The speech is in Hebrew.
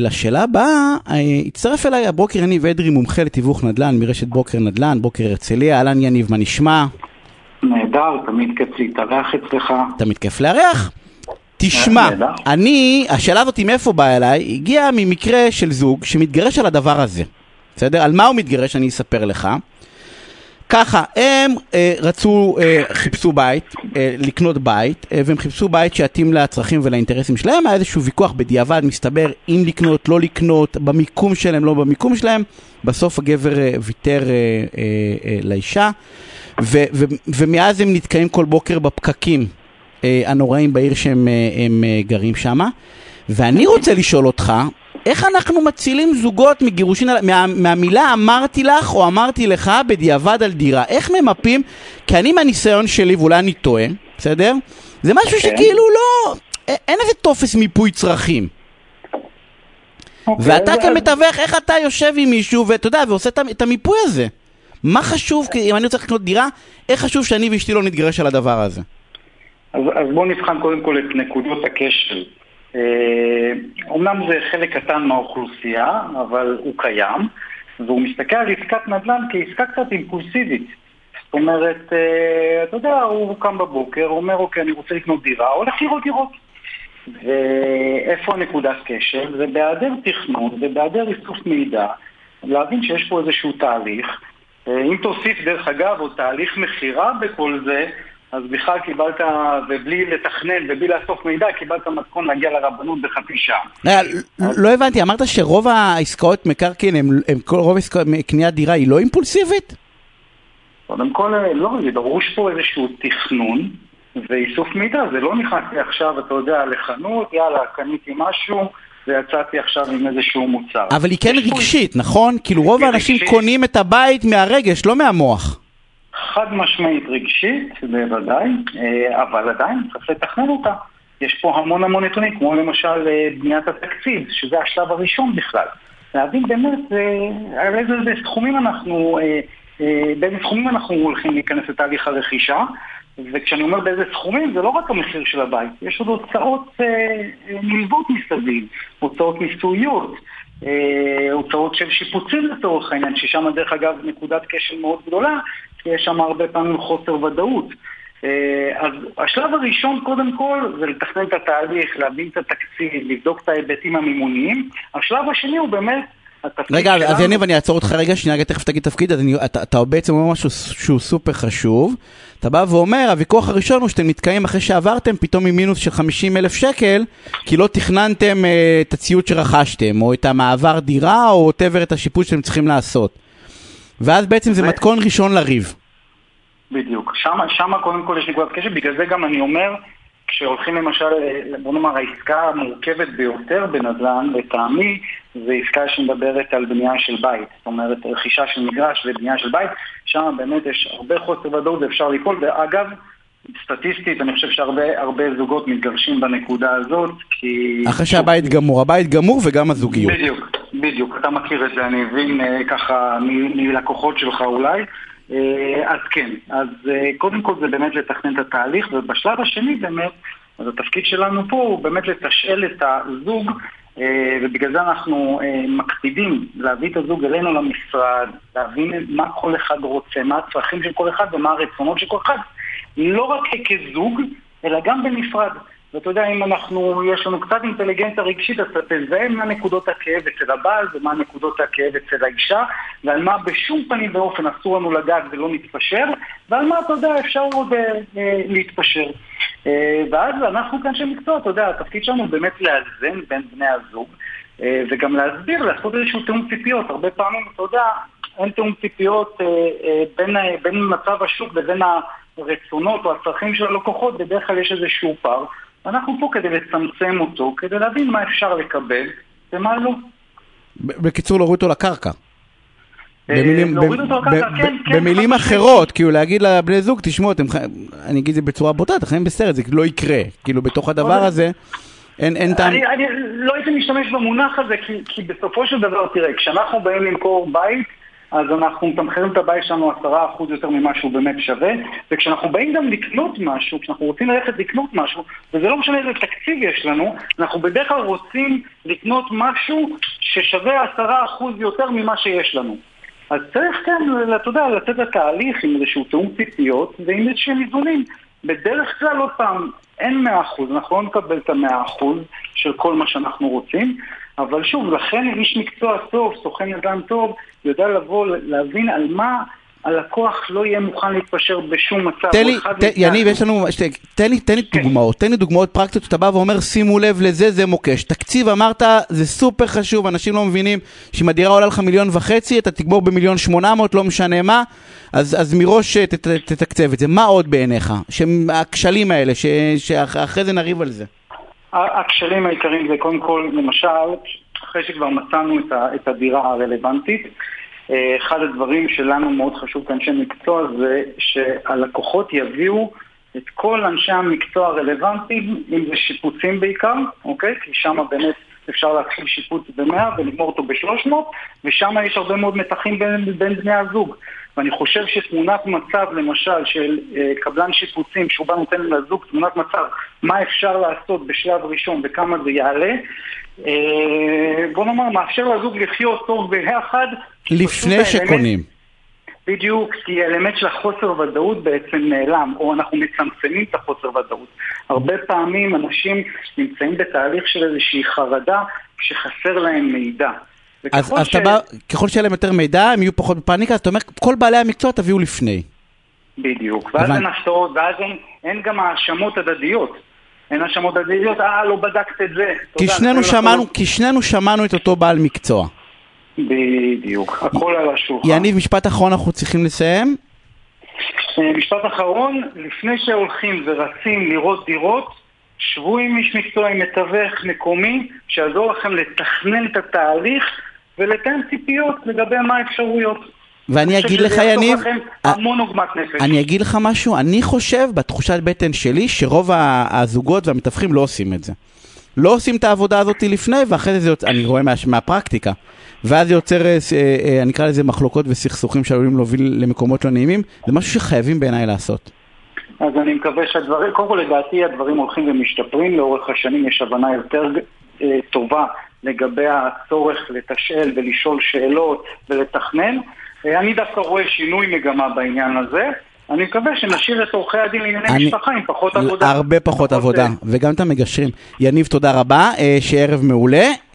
לשאלה הבאה, הצטרף אליי הבוקר יניב אדרי, מומחה לתיווך נדל"ן מרשת בוקר נדל"ן, בוקר הרצליה, אהלן יניב, מה נשמע? נהדר, תמיד כיף להתארח אצלך. תמיד כיף לארח. תשמע, אני, השאלה הזאת מאיפה באה אליי, הגיעה ממקרה של זוג שמתגרש על הדבר הזה. בסדר? על מה הוא מתגרש אני אספר לך. ככה, הם אה, רצו, אה, חיפשו בית, אה, לקנות בית, אה, והם חיפשו בית שיתאים לצרכים ולאינטרסים שלהם, היה איזשהו ויכוח בדיעבד, מסתבר אם לקנות, לא לקנות, במיקום שלהם, לא במיקום שלהם, בסוף הגבר אה, ויתר אה, אה, אה, לאישה, ו, ו, ומאז הם נתקעים כל בוקר בפקקים אה, הנוראים בעיר שהם אה, הם, אה, גרים שם, ואני רוצה לשאול אותך, איך אנחנו מצילים זוגות מגירושין, מה, מהמילה אמרתי לך או אמרתי לך בדיעבד על דירה? איך ממפים? כי אני מהניסיון שלי, ואולי אני טועה, בסדר? זה משהו okay. שכאילו לא... אין איזה טופס מיפוי צרכים. Okay, אוקיי, ואתה כמתווך, איך אתה יושב עם מישהו, ואתה יודע, ועושה את המיפוי הזה? מה חשוב, אם אני רוצה לקנות דירה, איך חשוב שאני ואשתי לא נתגרש על הדבר הזה? אז, אז בואו נבחן קודם כל את נקודות הקשר. אומנם זה חלק קטן מהאוכלוסייה, אבל הוא קיים, והוא מסתכל על עסקת נדל"ן כעסקה קצת אימפולסיבית. זאת אומרת, אה, אתה יודע, הוא קם בבוקר, אומר, אוקיי, אני רוצה לקנות דירה, הולך לראות דירות. ואיפה הנקודת קשר? זה בהיעדר תכנון ובהיעדר איסוף מידע, להבין שיש פה איזשהו תהליך. אה, אם תוסיף, דרך אגב, עוד תהליך מכירה בכל זה, אז בכלל קיבלת, ובלי לתכנן ובלי לאסוף מידע, קיבלת מתכון להגיע לרבנות בחצי שעה. אה, לא הבנתי, אמרת שרוב העסקאות מקרקעין, רוב עסקאות קניית דירה היא לא אימפולסיבית? קודם כל, לא, זה דרוש פה איזשהו תכנון ואיסוף מידע, זה לא נכנס לי עכשיו, אתה יודע, לחנות, יאללה, קניתי משהו. ויצאתי עכשיו עם איזשהו מוצר. אבל היא כן רגשית, נכון? כאילו רוב האנשים קונים את הבית מהרגש, לא מהמוח. חד משמעית רגשית, בוודאי, אה, אבל עדיין צריך לתכנן אותה. יש פה המון המון נתונים, כמו למשל אה, בניית התקציב, שזה השלב הראשון בכלל. להבין באמת אה, על איזה סכומים אנחנו, באיזה סכומים אנחנו הולכים להיכנס לתהליך הרכישה, וכשאני אומר באיזה סכומים, זה לא רק המחיר של הבית, יש עוד הוצאות נלוות מסביב, הוצאות מיסויות. הוצאות של שיפוצים לצורך העניין, ששם דרך אגב נקודת כשל מאוד גדולה, כי יש שם הרבה פעמים חוסר ודאות. אה, אז השלב הראשון קודם כל זה לתכנן את התהליך, להבין את התקציב, לבדוק את ההיבטים המימוניים. השלב השני הוא באמת רגע, שלנו... אז יניב, אני אעצור אותך רגע, שנייה, תכף תגיד תפקיד, אז אני, אתה, אתה בעצם אומר משהו שהוא סופר חשוב. אתה בא ואומר, הוויכוח הראשון הוא שאתם נתקעים אחרי שעברתם פתאום עם מינוס של 50 אלף שקל, כי לא תכננתם אה, את הציוד שרכשתם, או את המעבר דירה, או whatever את השיפוט שאתם צריכים לעשות. ואז בעצם זה מתכון ראשון לריב. בדיוק. שמה, שמה קודם כל יש נקודת קשר, בגלל זה גם אני אומר, כשהולכים למשל, בוא נאמר, העסקה המורכבת ביותר בנדל"ן, לטעמי, זה עסקה שמדברת על בנייה של בית. זאת אומרת, רכישה של מגרש ובנייה של בית, שם באמת יש הרבה חוסר ודאות ואפשר ליפול, ואגב, סטטיסטית, אני חושב שהרבה זוגות מתגרשים בנקודה הזאת, כי... אחרי שהבית גמור, הבית גמור וגם הזוגיות. בדיוק, בדיוק, אתה מכיר את זה, אני מבין אה, ככה מלקוחות שלך אולי. אה, אז כן, אז אה, קודם כל זה באמת לתכנן את התהליך, ובשלב השני באמת, אז התפקיד שלנו פה הוא באמת לתשאל את הזוג, ובגלל זה אנחנו מקפידים להביא את הזוג אלינו למשרד, להבין מה כל אחד רוצה, מה הצרכים של כל אחד ומה הרצונות של כל אחד. לא רק כזוג, אלא גם בנפרד. ואתה יודע, אם אנחנו, יש לנו קצת אינטליגנציה רגשית, אז אתה תזהה מה נקודות הכאב אצל הבעל ומה נקודות הכאב אצל האישה, ועל מה בשום פנים ואופן אסור לנו לגעת ולא נתפשר, ועל מה, אתה יודע, אפשר עוד אה, אה, להתפשר. אה, ואז אנחנו כאנשי מקצוע, אתה יודע, התפקיד שלנו באמת לאזן בין בני הזוג, אה, וגם להסביר, לעשות איזשהו תיאום ציפיות. הרבה פעמים, אתה יודע, אין תיאום ציפיות אה, אה, בין, אה, בין מצב השוק לבין ה... הרצונות או הצרכים של הלקוחות, בדרך כלל יש איזשהו פער. אנחנו פה כדי לצמצם אותו, כדי להבין מה אפשר לקבל ומה לא. בקיצור, להוריד אותו לקרקע. אה, כן, כן, במילים אחרות, כאילו להגיד לבני זוג, תשמעו, אני אגיד את זה בצורה בוטה, אתם חיים בסרט, זה לא יקרה. כאילו בתוך הדבר הזה, אין טעם... אני לא הייתי משתמש במונח הזה, כי בסופו של דבר, תראה, כשאנחנו באים למכור בית, אז אנחנו מתמחרים את הבית שלנו עשרה אחוז יותר ממה שהוא באמת שווה, וכשאנחנו באים גם לקנות משהו, כשאנחנו רוצים ללכת לקנות משהו, וזה לא משנה איזה תקציב יש לנו, אנחנו בדרך כלל רוצים לקנות משהו ששווה עשרה אחוז יותר ממה שיש לנו. אז צריך כן, אתה יודע, לצאת לתהליך עם איזשהו תאום ציפיות ועם איזשהם איזונים. בדרך כלל, עוד פעם, אין מאה אחוז, אנחנו לא נקבל את המאה אחוז של כל מה שאנחנו רוצים, אבל שוב, לכן איש מקצוע טוב, סוכן ידן טוב, יודע לבוא, להבין על מה הלקוח לא יהיה מוכן להתפשר בשום מצב. תן לי, יניב, יש לנו, תן לי, תן לי כן. דוגמאות, תן לי דוגמאות פרקטיות שאתה בא ואומר, שימו לב לזה, זה מוקש. תקציב, אמרת, זה סופר חשוב, אנשים לא מבינים שאם הדירה עולה לך מיליון וחצי, אתה תגמור במיליון שמונה מאות, לא משנה מה, אז, אז מראש אה, ת, ת, תתקצב את זה. מה עוד בעיניך? הכשלים האלה, ש, שאחרי זה נריב על זה. הכשלים העיקריים זה קודם כל, למשל, אחרי שכבר מצאנו את הדירה הרלוונטית, אה, אחד הדברים שלנו מאוד חשוב כאנשי מקצוע זה שהלקוחות יביאו את כל אנשי המקצוע הרלוונטיים, אם זה שיפוצים בעיקר, אוקיי? כי שם באמת אפשר להתחיל שיפוץ ב-100 ולגמור אותו ב-300, ושם יש הרבה מאוד מתחים בין, בין בני הזוג. ואני חושב שתמונת מצב, למשל, של אה, קבלן שיפוצים, שהוא בא נותן לזוג תמונת מצב, מה אפשר לעשות בשלב ראשון וכמה זה יעלה, אה, בוא נאמר, מאפשר לזוג לחיות טוב ביחד. לפני שקונים. בדיוק, כי האלמנט של החוסר ודאות בעצם נעלם, או אנחנו מצמצמים את החוסר ודאות. הרבה פעמים אנשים נמצאים בתהליך של איזושהי חרדה כשחסר להם מידע. אז, אז ש... אתה בא, ככל שיהיה להם יותר מידע, הם יהיו פחות בפאניקה, אז אתה אומר, כל בעלי המקצוע תביאו לפני. בדיוק, ואז אין הפתעות, ואז אין, אין גם האשמות הדדיות. אין האשמות הדדיות, אה, לא בדקת את זה. כי שנינו שמענו, כי שנינו שמענו את אותו בעל מקצוע. בדיוק, הכל על השולחן. יניב, משפט אחרון אנחנו צריכים לסיים. אה, משפט אחרון, לפני שהולכים ורצים לראות דירות, שבו עם איש מקצוע, עם מתווך מקומי, שיעזור לכם לתכנן את התהליך ולתאם ציפיות לגבי מה האפשרויות. ואני אגיד לך, יניב. אני אגיד לך משהו, אני חושב, בתחושת בטן שלי, שרוב הזוגות והמתווכים לא עושים את זה. לא עושים את העבודה הזאת לפני, ואחרי זה, זה יוצא, אני רואה מה, מהפרקטיקה. ואז זה יוצר, אה, אה, אני אקרא לזה מחלוקות וסכסוכים שעלולים להוביל למקומות לא נעימים, זה משהו שחייבים בעיניי לעשות. אז אני מקווה שהדברים, קודם כל לדעתי הדברים הולכים ומשתפרים, לאורך השנים יש הבנה יותר אה, טובה לגבי הצורך לתשאל ולשאול שאלות ולתכנן. אה, אני דווקא רואה שינוי מגמה בעניין הזה. אני מקווה שנשאיר את עורכי הדין לענייני אני... משפחה עם פחות עבודה. הרבה פחות, פחות עבודה, אה, וגם את המגשרים. יניב, תודה רבה, שערב מעולה.